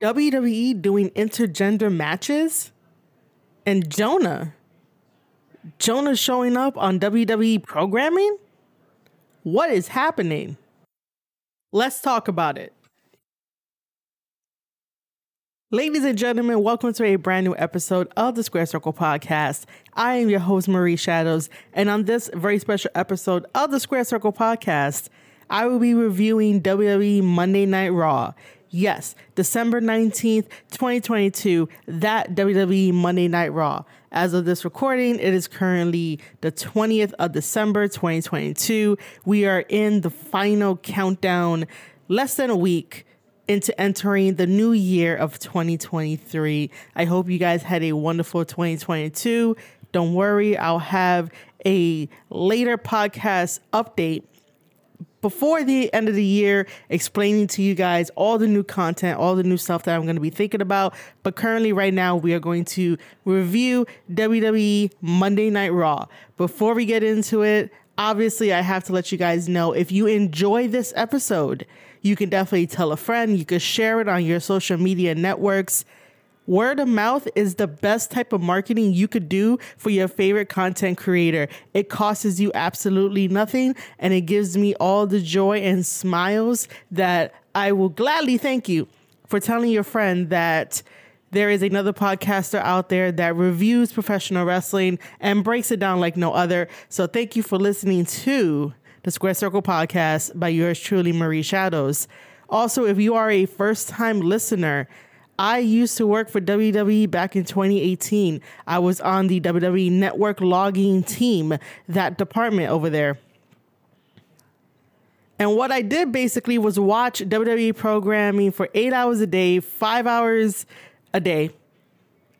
WWE doing intergender matches? And Jonah. Jonah showing up on WWE programming? What is happening? Let's talk about it. Ladies and gentlemen, welcome to a brand new episode of the Square Circle Podcast. I am your host, Marie Shadows, and on this very special episode of the Square Circle Podcast, I will be reviewing WWE Monday Night Raw. Yes, December 19th, 2022, that WWE Monday Night Raw. As of this recording, it is currently the 20th of December, 2022. We are in the final countdown, less than a week into entering the new year of 2023. I hope you guys had a wonderful 2022. Don't worry, I'll have a later podcast update before the end of the year explaining to you guys all the new content, all the new stuff that I'm going to be thinking about. But currently, right now, we are going to review WWE Monday Night Raw. Before we get into it, obviously, I have to let you guys know if you enjoy this episode, you can definitely tell a friend. You can share it on your social media networks. Word of mouth is the best type of marketing you could do for your favorite content creator. It costs you absolutely nothing and it gives me all the joy and smiles that I will gladly thank you for telling your friend that there is another podcaster out there that reviews professional wrestling and breaks it down like no other. So thank you for listening to the Square Circle podcast by yours truly, Marie Shadows. Also, if you are a first time listener, I used to work for WWE back in 2018. I was on the WWE network logging team, that department over there. And what I did basically was watch WWE programming for eight hours a day, five hours a day,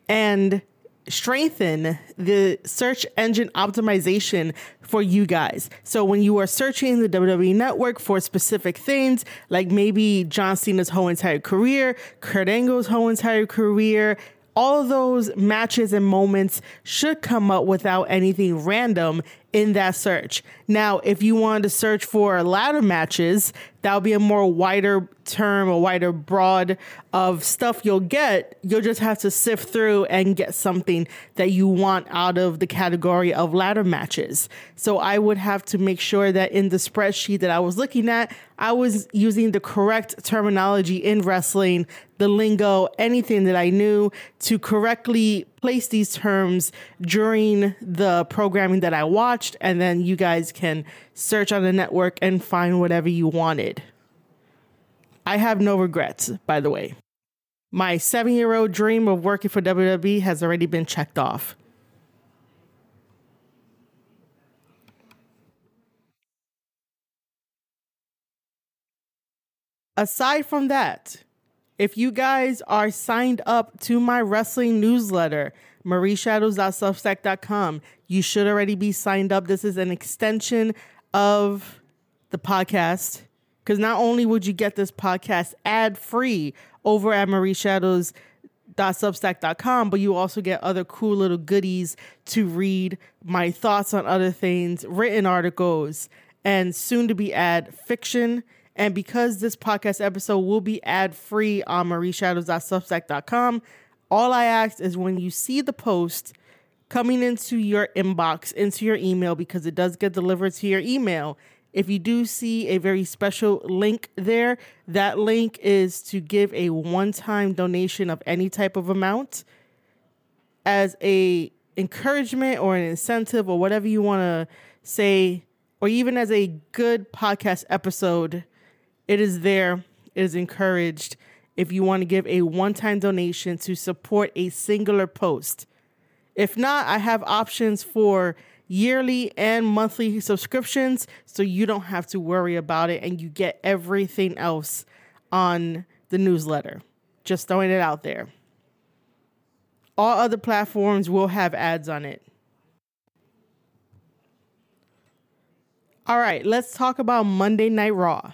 and strengthen the search engine optimization for you guys. So when you are searching the WWE network for specific things, like maybe John Cena's whole entire career, Kurt Angle's whole entire career, all those matches and moments should come up without anything random in that search. Now, if you wanted to search for ladder matches, that would be a more wider term, a wider broad of stuff you'll get. You'll just have to sift through and get something that you want out of the category of ladder matches. So I would have to make sure that in the spreadsheet that I was looking at, I was using the correct terminology in wrestling, the lingo, anything that I knew to correctly place these terms during the programming that I watched, and then you guys can search on the network and find whatever you wanted. I have no regrets, by the way. My seven year old dream of working for WWE has already been checked off. Aside from that, if you guys are signed up to my wrestling newsletter, marieshadows.substack.com, you should already be signed up. This is an extension of the podcast because not only would you get this podcast ad free over at marieshadows.substack.com, but you also get other cool little goodies to read my thoughts on other things, written articles, and soon to be ad fiction and because this podcast episode will be ad free on marieshadows.substack.com, all I ask is when you see the post coming into your inbox, into your email, because it does get delivered to your email. If you do see a very special link there, that link is to give a one-time donation of any type of amount as a encouragement or an incentive or whatever you want to say or even as a good podcast episode it is there, it is encouraged if you want to give a one time donation to support a singular post. If not, I have options for yearly and monthly subscriptions so you don't have to worry about it and you get everything else on the newsletter. Just throwing it out there. All other platforms will have ads on it. All right, let's talk about Monday Night Raw.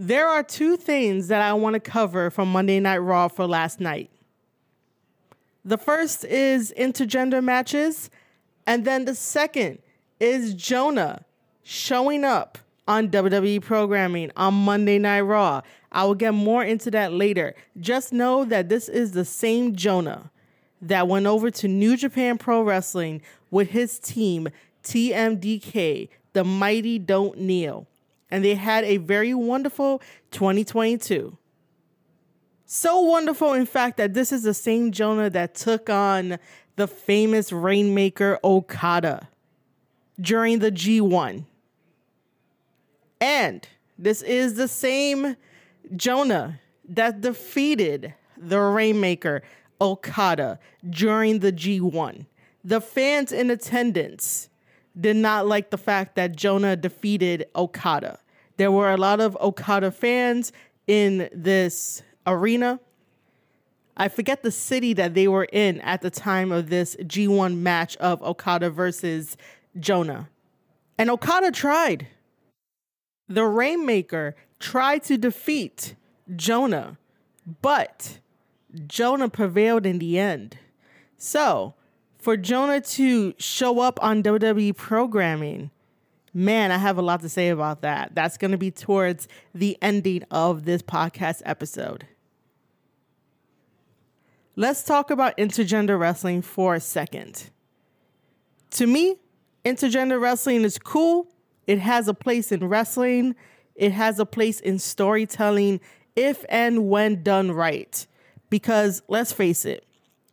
There are two things that I want to cover from Monday Night Raw for last night. The first is intergender matches, and then the second is Jonah showing up on WWE programming on Monday Night Raw. I will get more into that later. Just know that this is the same Jonah that went over to New Japan Pro Wrestling with his team, TMDK, the Mighty Don't Kneel. And they had a very wonderful 2022. So wonderful, in fact, that this is the same Jonah that took on the famous Rainmaker Okada during the G1. And this is the same Jonah that defeated the Rainmaker Okada during the G1. The fans in attendance did not like the fact that Jonah defeated Okada. There were a lot of Okada fans in this arena. I forget the city that they were in at the time of this G1 match of Okada versus Jonah. And Okada tried. The Rainmaker tried to defeat Jonah, but Jonah prevailed in the end. So, for Jonah to show up on WWE programming, man, I have a lot to say about that. That's going to be towards the ending of this podcast episode. Let's talk about intergender wrestling for a second. To me, intergender wrestling is cool. It has a place in wrestling, it has a place in storytelling if and when done right. Because let's face it,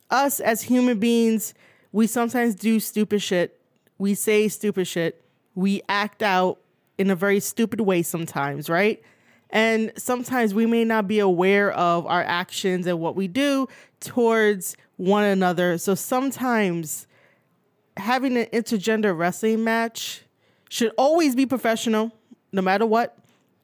us as human beings, we sometimes do stupid shit. We say stupid shit. We act out in a very stupid way sometimes, right? And sometimes we may not be aware of our actions and what we do towards one another. So sometimes having an intergender wrestling match should always be professional, no matter what.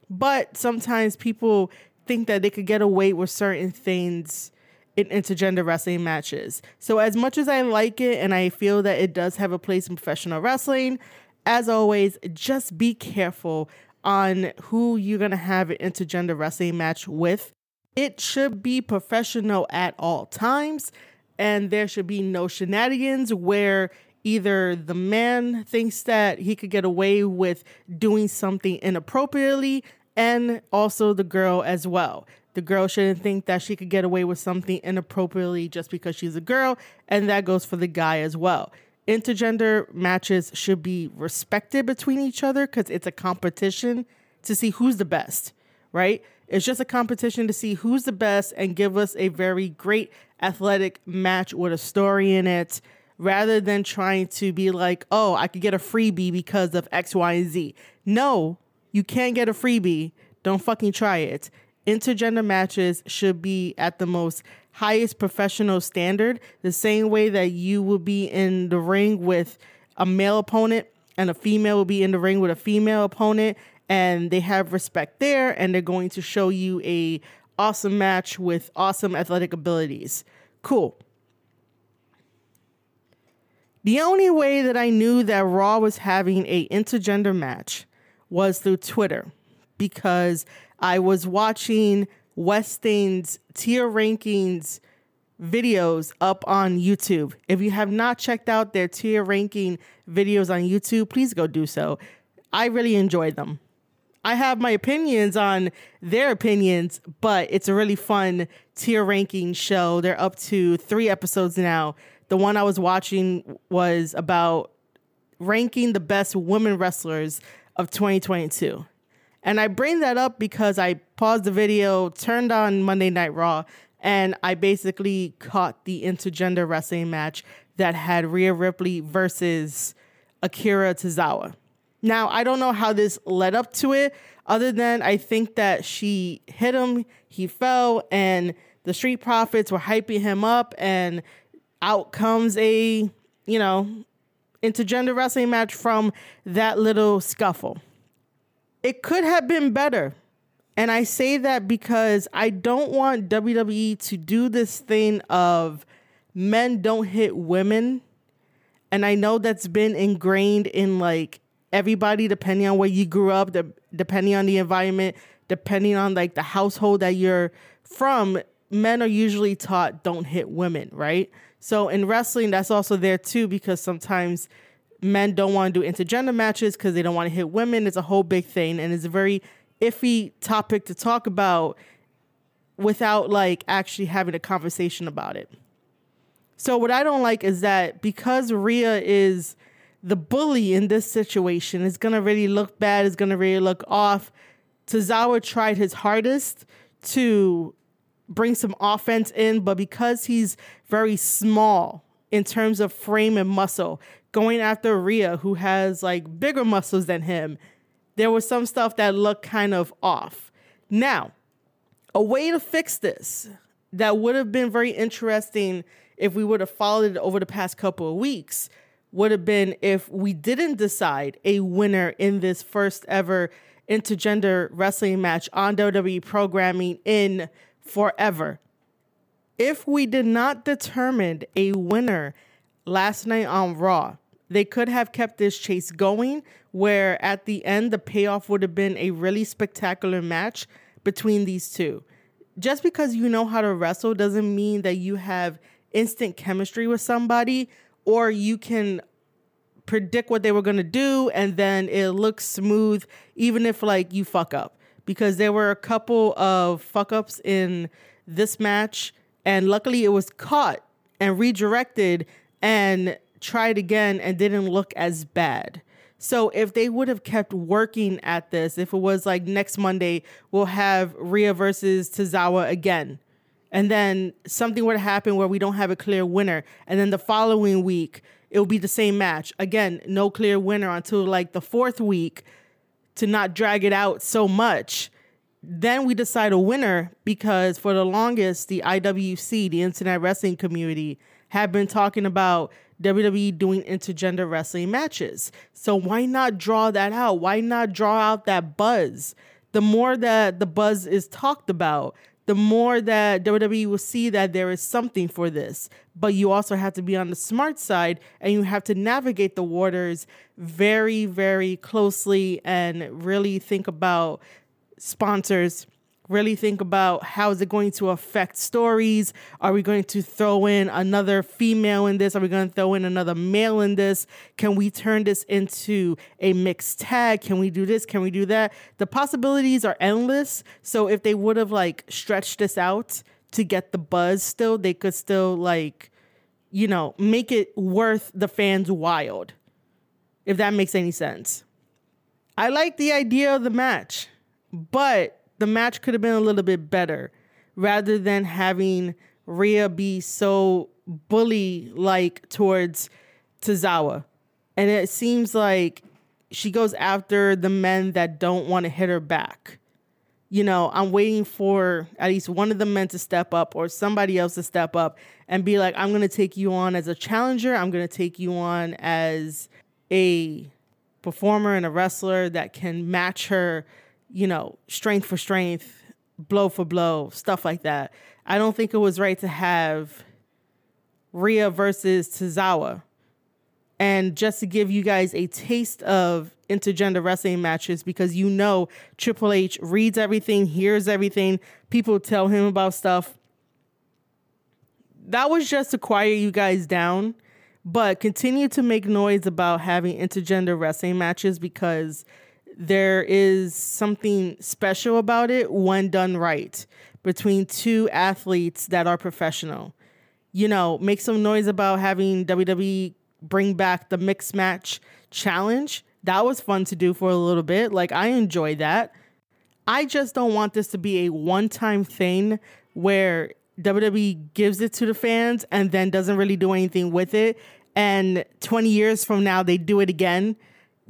But sometimes people think that they could get away with certain things in intergender wrestling matches. So, as much as I like it and I feel that it does have a place in professional wrestling, as always, just be careful on who you're going to have an intergender wrestling match with. It should be professional at all times, and there should be no shenanigans where either the man thinks that he could get away with doing something inappropriately and also the girl as well. The girl shouldn't think that she could get away with something inappropriately just because she's a girl, and that goes for the guy as well. Intergender matches should be respected between each other because it's a competition to see who's the best, right? It's just a competition to see who's the best and give us a very great athletic match with a story in it rather than trying to be like, oh, I could get a freebie because of X, Y, and Z. No, you can't get a freebie. Don't fucking try it. Intergender matches should be at the most highest professional standard, the same way that you would be in the ring with a male opponent and a female will be in the ring with a female opponent and they have respect there and they're going to show you a awesome match with awesome athletic abilities. Cool. The only way that I knew that Raw was having a intergender match was through Twitter because I was watching Westain's tier rankings videos up on YouTube. If you have not checked out their tier ranking videos on YouTube, please go do so. I really enjoyed them. I have my opinions on their opinions, but it's a really fun tier ranking show. They're up to three episodes now. The one I was watching was about ranking the best women wrestlers of 2022. And I bring that up because I paused the video, turned on Monday Night Raw, and I basically caught the intergender wrestling match that had Rhea Ripley versus Akira Tozawa. Now, I don't know how this led up to it, other than I think that she hit him, he fell, and the Street Profits were hyping him up, and out comes a, you know, intergender wrestling match from that little scuffle. It could have been better. And I say that because I don't want WWE to do this thing of men don't hit women. And I know that's been ingrained in like everybody, depending on where you grew up, depending on the environment, depending on like the household that you're from, men are usually taught don't hit women, right? So in wrestling, that's also there too because sometimes men don't want to do intergender matches because they don't want to hit women. It's a whole big thing and it's a very iffy topic to talk about without like actually having a conversation about it. So what I don't like is that because Rhea is the bully in this situation, it's gonna really look bad, it's gonna really look off. Tozawa tried his hardest to bring some offense in, but because he's very small in terms of frame and muscle, going after Rhea, who has like bigger muscles than him, there was some stuff that looked kind of off. Now, a way to fix this that would have been very interesting if we would have followed it over the past couple of weeks would have been if we didn't decide a winner in this first ever intergender wrestling match on WWE programming in forever. If we did not determine a winner last night on Raw, they could have kept this chase going where at the end the payoff would have been a really spectacular match between these two. Just because you know how to wrestle doesn't mean that you have instant chemistry with somebody or you can predict what they were going to do and then it looks smooth even if like you fuck up because there were a couple of fuck ups in this match and luckily it was caught and redirected and tried again and didn't look as bad. So if they would have kept working at this, if it was like next Monday, we'll have Rhea versus Tozawa again. And then something would happen where we don't have a clear winner. And then the following week, it'll be the same match. Again, no clear winner until like the fourth week to not drag it out so much. Then we decide a winner because for the longest, the IWC, the Internet Wrestling Community, have been talking about WWE doing intergender wrestling matches. So why not draw that out? Why not draw out that buzz? The more that the buzz is talked about, the more that WWE will see that there is something for this. But you also have to be on the smart side and you have to navigate the waters very, very closely and really think about sponsors really think about how is it going to affect stories? Are we going to throw in another female in this? Are we going to throw in another male in this? Can we turn this into a mixed tag? Can we do this? Can we do that? The possibilities are endless. So if they would have like stretched this out to get the buzz still they could still like you know make it worth the fans wild if that makes any sense. I like the idea of the match but the match could have been a little bit better rather than having Rhea be so bully like towards Tozawa. And it seems like she goes after the men that don't want to hit her back. You know, I'm waiting for at least one of the men to step up or somebody else to step up and be like, I'm going to take you on as a challenger. I'm going to take you on as a performer and a wrestler that can match her you know, strength for strength, blow for blow, stuff like that. I don't think it was right to have Rhea versus Tozawa. And just to give you guys a taste of intergender wrestling matches, because you know Triple H reads everything, hears everything, people tell him about stuff. That was just to quiet you guys down, but continue to make noise about having intergender wrestling matches because there is something special about it when done right between two athletes that are professional. You know, make some noise about having WWE bring back the mixed match challenge. That was fun to do for a little bit. Like, I enjoy that. I just don't want this to be a one time thing where WWE gives it to the fans and then doesn't really do anything with it. And 20 years from now, they do it again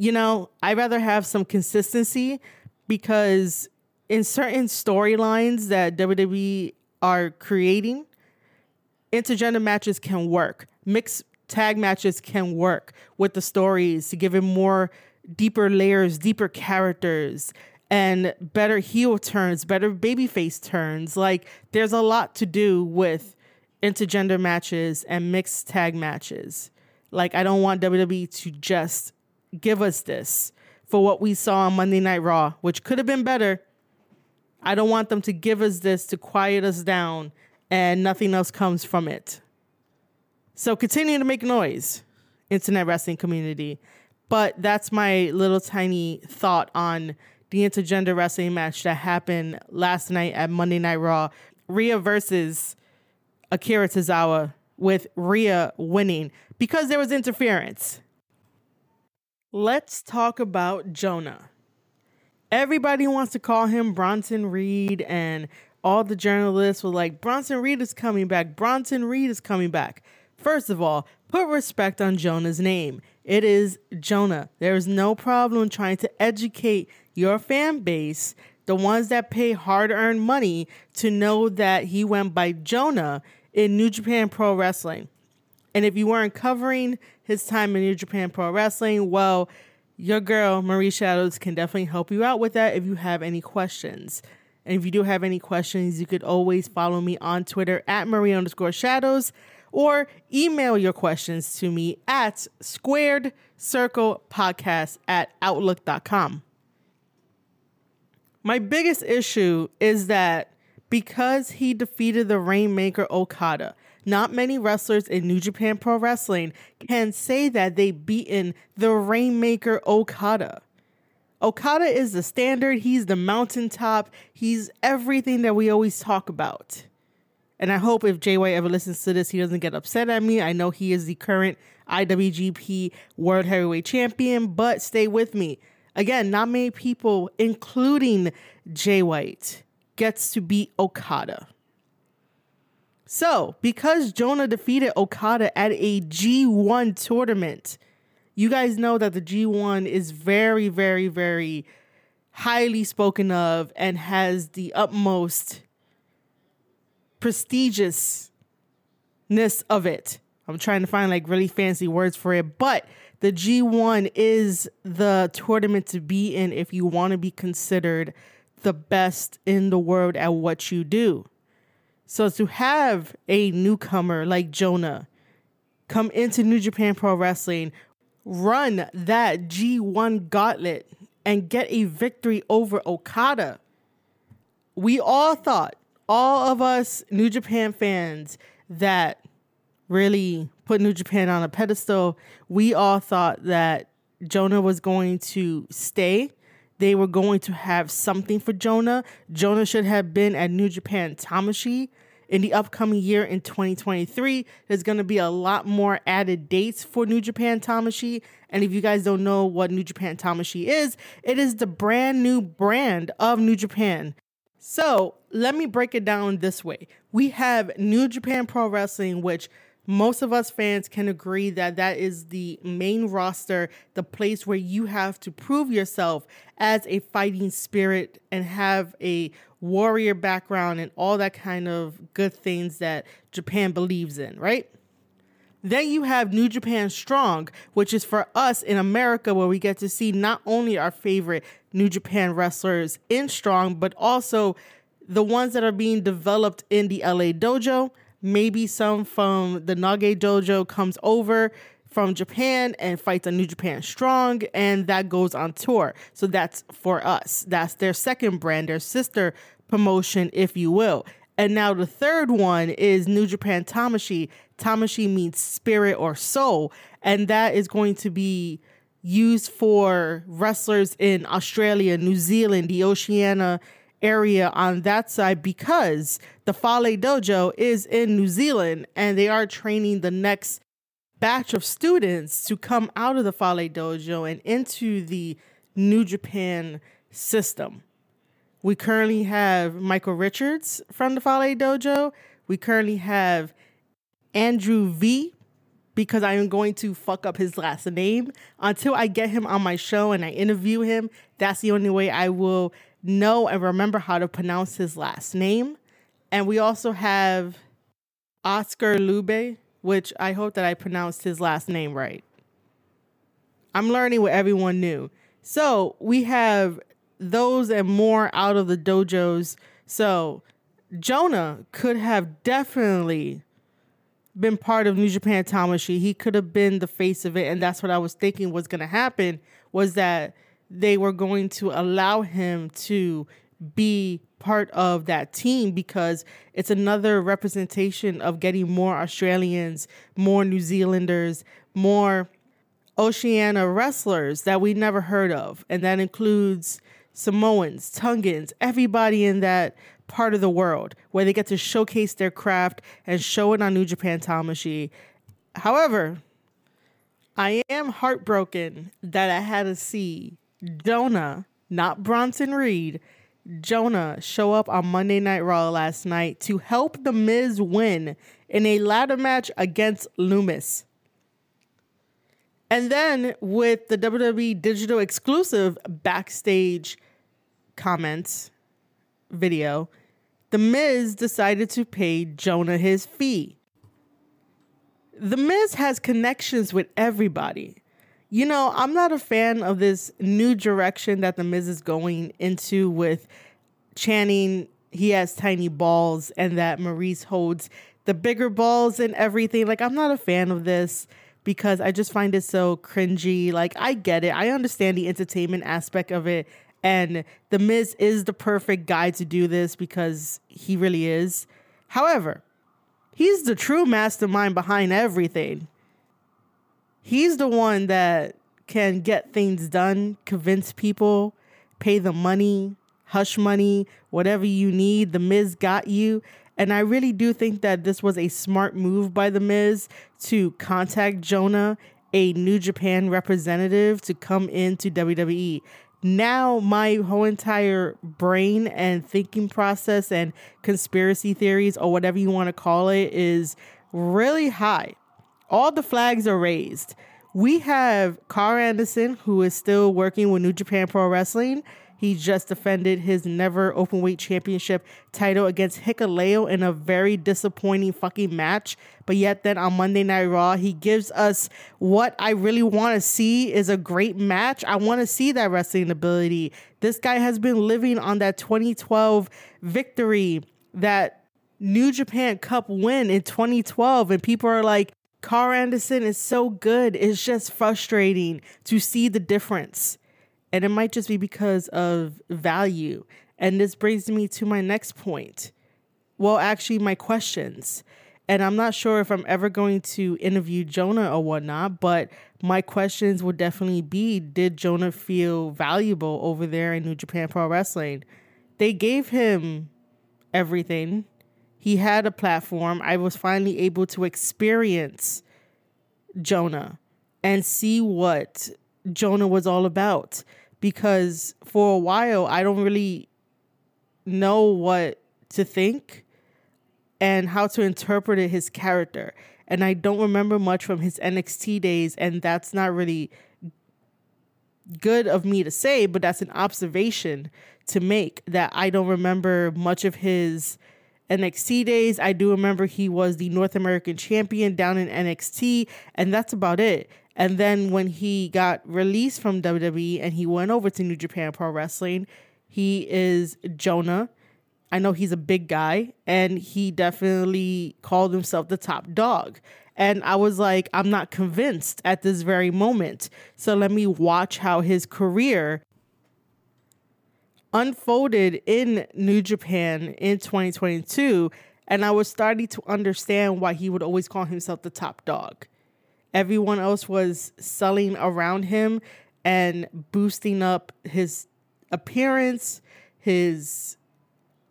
you know, I'd rather have some consistency because in certain storylines that WWE are creating, intergender matches can work. Mixed tag matches can work with the stories to give it more deeper layers, deeper characters, and better heel turns, better babyface turns. Like there's a lot to do with intergender matches and mixed tag matches. Like I don't want WWE to just give us this for what we saw on Monday Night Raw, which could have been better. I don't want them to give us this to quiet us down and nothing else comes from it. So continue to make noise, internet wrestling community. But that's my little tiny thought on the intergender wrestling match that happened last night at Monday Night Raw. Rhea versus Akira Tozawa with Rhea winning because there was interference. Let's talk about Jonah. Everybody wants to call him Bronson Reed, and all the journalists were like, Bronson Reed is coming back. Bronson Reed is coming back. First of all, put respect on Jonah's name. It is Jonah. There is no problem trying to educate your fan base, the ones that pay hard earned money, to know that he went by Jonah in New Japan Pro Wrestling. And if you weren't covering his time in New Japan Pro Wrestling, well, your girl, Marie Shadows, can definitely help you out with that if you have any questions. And if you do have any questions, you could always follow me on Twitter at Marie underscore shadows or email your questions to me at squared circle podcast at outlook.com. My biggest issue is that because he defeated the Rainmaker Okada, not many wrestlers in New Japan Pro Wrestling can say that they beaten the Rainmaker Okada. Okada is the standard, he's the mountaintop, he's everything that we always talk about. And I hope if Jay White ever listens to this, he doesn't get upset at me. I know he is the current IWGP World Heavyweight Champion, but stay with me. Again, not many people, including Jay White, gets to beat Okada. So, because Jonah defeated Okada at a G1 tournament, you guys know that the G1 is very, very, very highly spoken of and has the utmost prestigiousness of it. I'm trying to find like really fancy words for it, but the G1 is the tournament to be in if you want to be considered the best in the world at what you do. So to have a newcomer like Jonah come into New Japan Pro Wrestling, run that G1 gauntlet and get a victory over Okada. We all thought all of us New Japan fans that really put New Japan on a pedestal, we all thought that Jonah was going to stay. They were going to have something for Jonah. Jonah should have been at New Japan Tamashii in the upcoming year in 2023. There's going to be a lot more added dates for New Japan Tamashii. And if you guys don't know what New Japan Tamashii is, it is the brand new brand of New Japan. So let me break it down this way. We have New Japan Pro Wrestling, which most of us fans can agree that that is the main roster, the place where you have to prove yourself as a fighting spirit and have a warrior background and all that kind of good things that Japan believes in, right? Then you have New Japan Strong, which is for us in America, where we get to see not only our favorite New Japan wrestlers in Strong, but also the ones that are being developed in the LA dojo. Maybe some from the Noge dojo comes over from Japan and fights on New Japan Strong, and that goes on tour. So that's for us. That's their second brand, their sister promotion, if you will. And now the third one is New Japan Tamashii. Tamashii means spirit or soul, and that is going to be used for wrestlers in Australia, New Zealand, the Oceania area on that side because the Fale Dojo is in New Zealand and they are training the next batch of students to come out of the Fale Dojo and into the New Japan system. We currently have Michael Richards from the Fale Dojo. We currently have Andrew V because I am going to fuck up his last name until I get him on my show and I interview him. That's the only way I will know and remember how to pronounce his last name. And we also have Oskar Leube, which I hope that I pronounced his last name right. I'm learning what everyone knew. So we have those and more out of the dojos. So Jonah could have definitely been part of New Japan Tamashii. He could have been the face of it, and that's what I was thinking was going to happen. Was that they were going to allow him to be part of that team because it's another representation of getting more Australians, more New Zealanders, more Oceania wrestlers that we never heard of. And that includes Samoans, Tongans, everybody in that part of the world where they get to showcase their craft and show it on New Japan Tamashii. However, I am heartbroken that I had to see Jonah, not Bronson Reed, Jonah show up on Monday Night Raw last night to help The Miz win in a ladder match against Lumis. And then with the WWE digital exclusive backstage comments video, The Miz decided to pay Jonah his fee. The Miz has connections with everybody. You know, I'm not a fan of this new direction that The Miz is going into with Channing. He has tiny balls and that Maryse holds the bigger balls and everything. Like, I'm not a fan of this because I just find it so cringy. Like, I get it. I understand the entertainment aspect of it. And The Miz is the perfect guy to do this because he really is. However, He's the true mastermind behind everything. He's the one that can get things done, convince people, pay the money, hush money, whatever you need. The Miz got you. And I really do think that this was a smart move by The Miz to contact Jonah, a New Japan representative, to come into WWE now my whole entire brain and thinking process and conspiracy theories or whatever you want to call it is really high. All the flags are raised. We have Karl Anderson, who is still working with New Japan Pro Wrestling, he just defended his NEVER openweight championship title against Hikuleo in a very disappointing fucking match. But yet then on Monday Night Raw, he gives us what I really want to see is a great match. I want to see that wrestling ability. This guy has been living on that 2012 victory, that New Japan Cup win in 2012, and people are like, Karl Anderson is so good. It's just frustrating to see the difference. And it might just be because of value. And this brings me to my next point. Well, actually, my questions. And I'm not sure if I'm ever going to interview Jonah or whatnot, but my questions would definitely be Did Jonah feel valuable over there in New Japan Pro Wrestling? They gave him everything, he had a platform. I was finally able to experience Jonah and see what Jonah was all about because for a while I don't really know what to think and how to interpret his character. And I don't remember much from his NXT days, and that's not really good of me to say, but that's an observation to make that I don't remember much of his NXT days. I do remember he was the North American champion down in NXT, and that's about it. And then when he got released from WWE and he went over to New Japan Pro Wrestling, he is Jonah. I know he's a big guy and he definitely called himself the top dog. And I was like, I'm not convinced at this very moment. So let me watch how his career unfolded in New Japan in 2022. And I was starting to understand why he would always call himself the top dog. Everyone else was selling around him and boosting up his appearance, his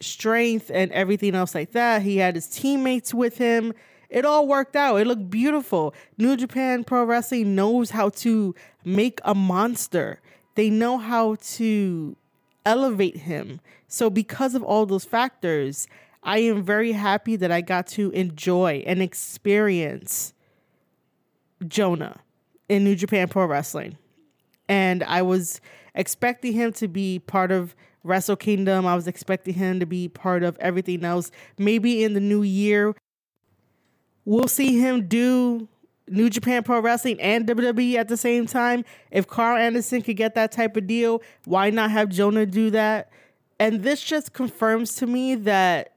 strength, and everything else like that. He had his teammates with him. It all worked out. It looked beautiful. New Japan Pro Wrestling knows how to make a monster. They know how to elevate him. So, because of all those factors, I am very happy that I got to enjoy and experience Jonah in New Japan Pro Wrestling. And I was expecting him to be part of Wrestle Kingdom. I was expecting him to be part of everything else. Maybe in the new year, we'll see him do New Japan Pro Wrestling and WWE at the same time. If Karl Anderson could get that type of deal, why not have Jonah do that? And this just confirms to me that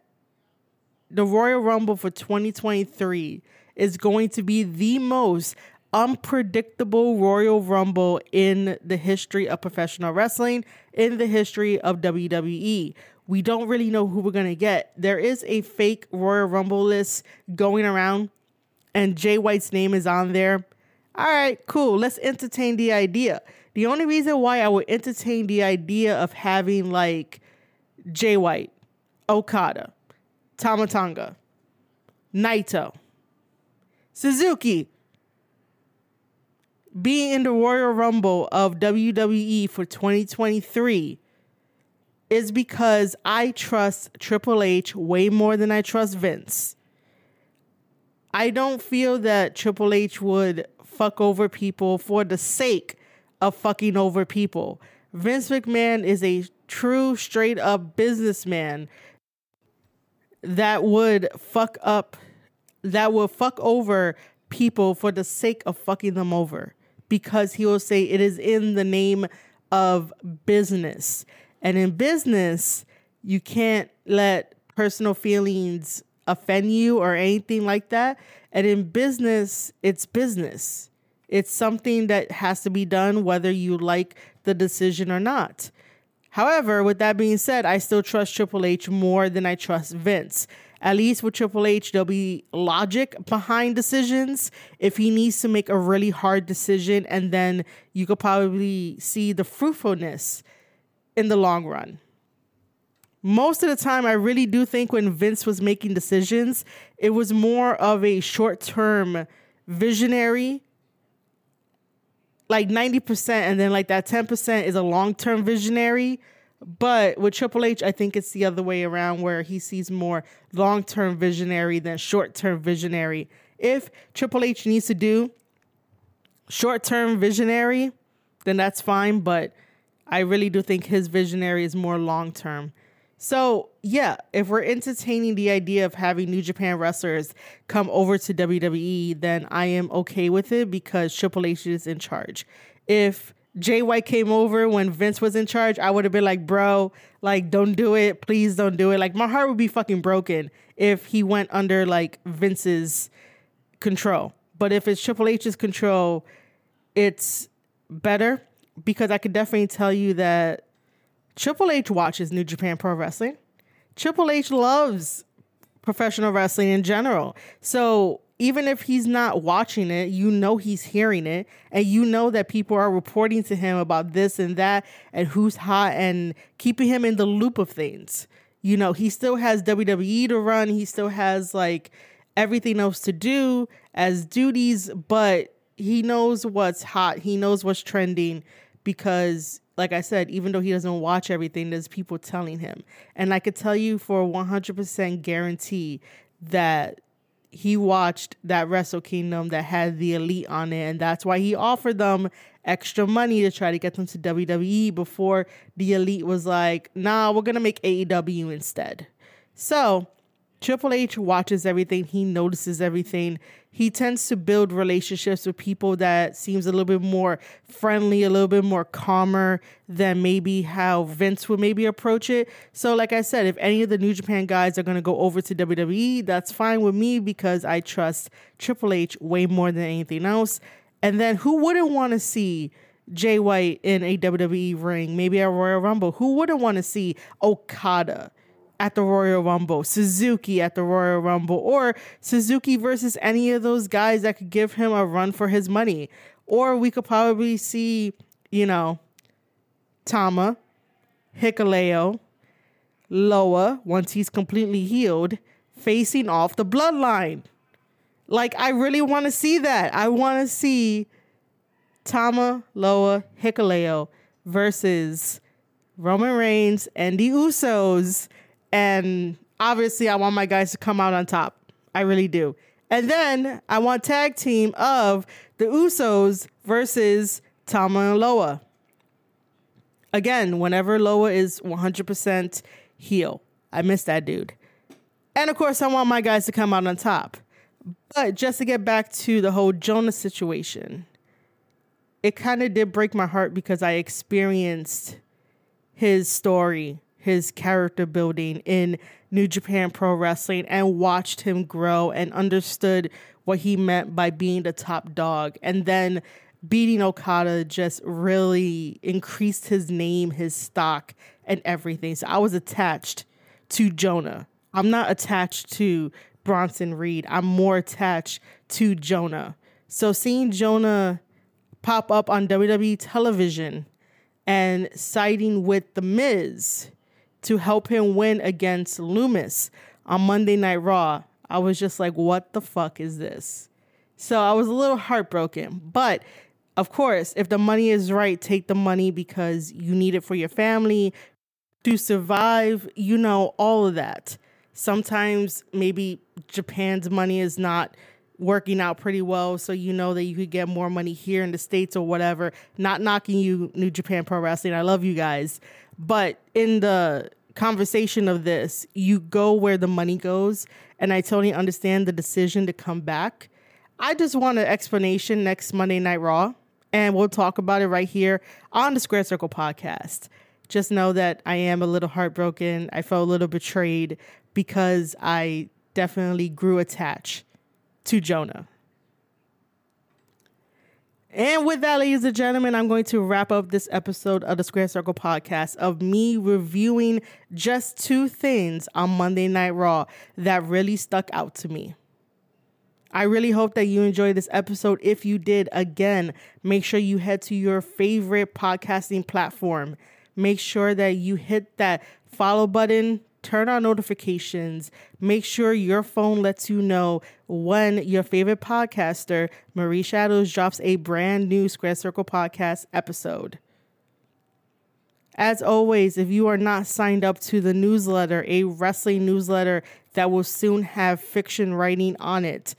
the Royal Rumble for 2023 is going to be the most unpredictable Royal Rumble in the history of professional wrestling, in the history of WWE. We don't really know who we're going to get. There is a fake Royal Rumble list going around, and Jay White's name is on there. All right, cool. Let's entertain the idea. The only reason why I would entertain the idea of having like Jay White, Okada, Tama Tonga, Naito, Suzuki being in the Royal Rumble of WWE for 2023 is because I trust Triple H way more than I trust Vince. I don't feel that Triple H would fuck over people for the sake of fucking over people. Vince McMahon is a true, straight up businessman that would fuck up, that would fuck over people for the sake of fucking them over because he will say it is in the name of business. And in business, you can't let personal feelings offend you or anything like that. And in business, it's business. It's something that has to be done whether you like the decision or not. However, with that being said, I still trust Triple H more than I trust Vince. At least with Triple H, there'll be logic behind decisions. If he needs to make a really hard decision, and then you could probably see the fruitfulness in the long run. Most of the time, I really do think when Vince was making decisions, it was more of a short term visionary, like 90%, and then like that 10% is a long term visionary. But with Triple H, I think it's the other way around where he sees more long term visionary than short term visionary. If Triple H needs to do short term visionary, then that's fine. But I really do think his visionary is more long term. So, yeah, if we're entertaining the idea of having New Japan wrestlers come over to WWE, then I am okay with it because Triple H is in charge. If Jay White came over when Vince was in charge, I would have been like, bro, like, don't do it. Please don't do it. Like, my heart would be fucking broken if he went under like Vince's control. But if it's Triple H's control, it's better because I could definitely tell you that Triple H watches New Japan Pro Wrestling. Triple H loves professional wrestling in general. So even if he's not watching it, you know he's hearing it, and you know that people are reporting to him about this and that, and who's hot, and keeping him in the loop of things. You know, he still has WWE to run, he still has like everything else to do as duties, but he knows what's hot, he knows what's trending because like I said, even though he doesn't watch everything, there's people telling him. And I could tell you for 100% guarantee that he watched that Wrestle Kingdom that had the elite on it. And that's why he offered them extra money to try to get them to WWE before the elite was like, nah, we're going to make AEW instead. So Triple H watches everything, he notices everything. He tends to build relationships with people that seems a little bit more friendly, a little bit more calmer than maybe how Vince would maybe approach it. So like I said, if any of the New Japan guys are going to go over to WWE, that's fine with me because I trust Triple H way more than anything else. And then who wouldn't want to see Jay White in a WWE ring, maybe a Royal Rumble? Who wouldn't want to see Okada? At the Royal Rumble, Suzuki at the Royal Rumble, or Suzuki versus any of those guys that could give him a run for his money. Or we could probably see, you know, Tama, Hikuleo, Loa, once he's completely healed, facing off the bloodline. Like, I really want to see that. I want to see Tama, Loa, Hikuleo versus Roman Reigns and the Usos and obviously, I want my guys to come out on top. I really do. And then I want tag team of the Usos versus Tama and Loa. Again, whenever Loa is 100% heel, I miss that dude. And of course, I want my guys to come out on top. But just to get back to the whole Jonah situation, it kind of did break my heart because I experienced his story his character building in New Japan Pro Wrestling and watched him grow and understood what he meant by being the top dog. And then beating Okada just really increased his name, his stock, and everything. So I was attached to Jonah. I'm not attached to Bronson Reed. I'm more attached to Jonah. So seeing Jonah pop up on WWE television and siding with The Miz to help him win against Lumis on Monday Night Raw. I was just like, what the fuck is this? So I was a little heartbroken. But of course, if the money is right, take the money because you need it for your family to survive, you know, all of that. Sometimes maybe Japan's money is not working out pretty well, so you know that you could get more money here in the States or whatever. Not knocking you, New Japan Pro Wrestling. I love you guys. But in the conversation of this, you go where the money goes. And I totally understand the decision to come back. I just want an explanation next Monday Night Raw, and we'll talk about it right here on the Square Circle podcast. Just know that I am a little heartbroken. I felt a little betrayed because I definitely grew attached to Jonah. And with that, ladies and gentlemen, I'm going to wrap up this episode of the Square Circle podcast of me reviewing just two things on Monday Night Raw that really stuck out to me. I really hope that you enjoyed this episode. If you did, again, make sure you head to your favorite podcasting platform. Make sure that you hit that follow button, turn on notifications, make sure your phone lets you know when your favorite podcaster, Marie Shadows, drops a brand new Square Circle podcast episode. As always, if you are not signed up to the newsletter, a wrestling newsletter that will soon have fiction writing on it,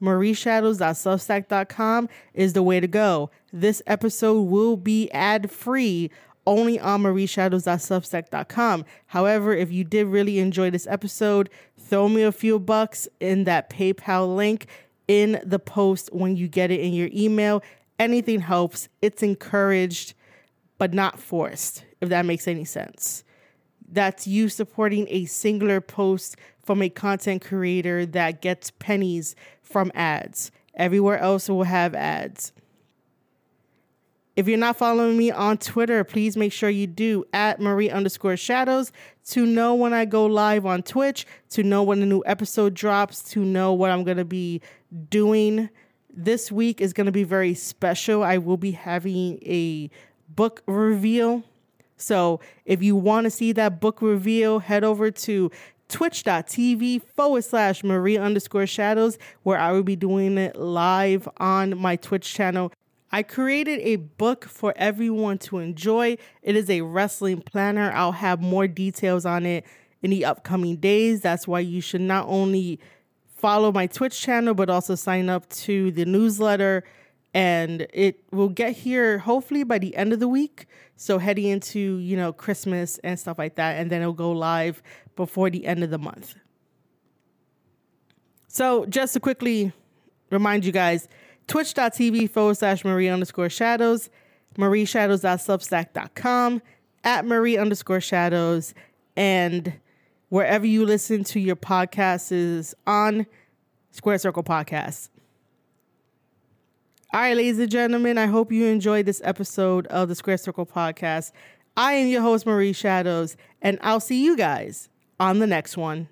marieshadows.substack.com is the way to go. This episode will be ad free only on marieshadows.substack.com. However, if you did really enjoy this episode, throw me a few bucks in that PayPal link in the post when you get it in your email. Anything helps. It's encouraged, but not forced, if that makes any sense. That's you supporting a singular post from a content creator that gets pennies from ads. Everywhere else will have ads. If you're not following me on Twitter, please make sure you do at Marie underscore shadows to know when I go live on Twitch, to know when a new episode drops, to know what I'm going to be doing. This week is going to be very special. I will be having a book reveal. So if you want to see that book reveal, head over to twitch.tv forward slash Marie underscore shadows, where I will be doing it live on my Twitch channel. I created a book for everyone to enjoy. It is a wrestling planner. I'll have more details on it in the upcoming days. That's why you should not only follow my Twitch channel, but also sign up to the newsletter. And it will get here hopefully by the end of the week. So heading into, you know, Christmas and stuff like that. And then it'll go live before the end of the month. So just to quickly remind you guys, twitch.tv forward slash Marie underscore shadows, marieshadows.substack.com, at Marie underscore shadows, and wherever you listen to your podcasts is on Square Circle Podcast. All right, ladies and gentlemen, I hope you enjoyed this episode of the Square Circle Podcast. I am your host, Marie Shadows, and I'll see you guys on the next one.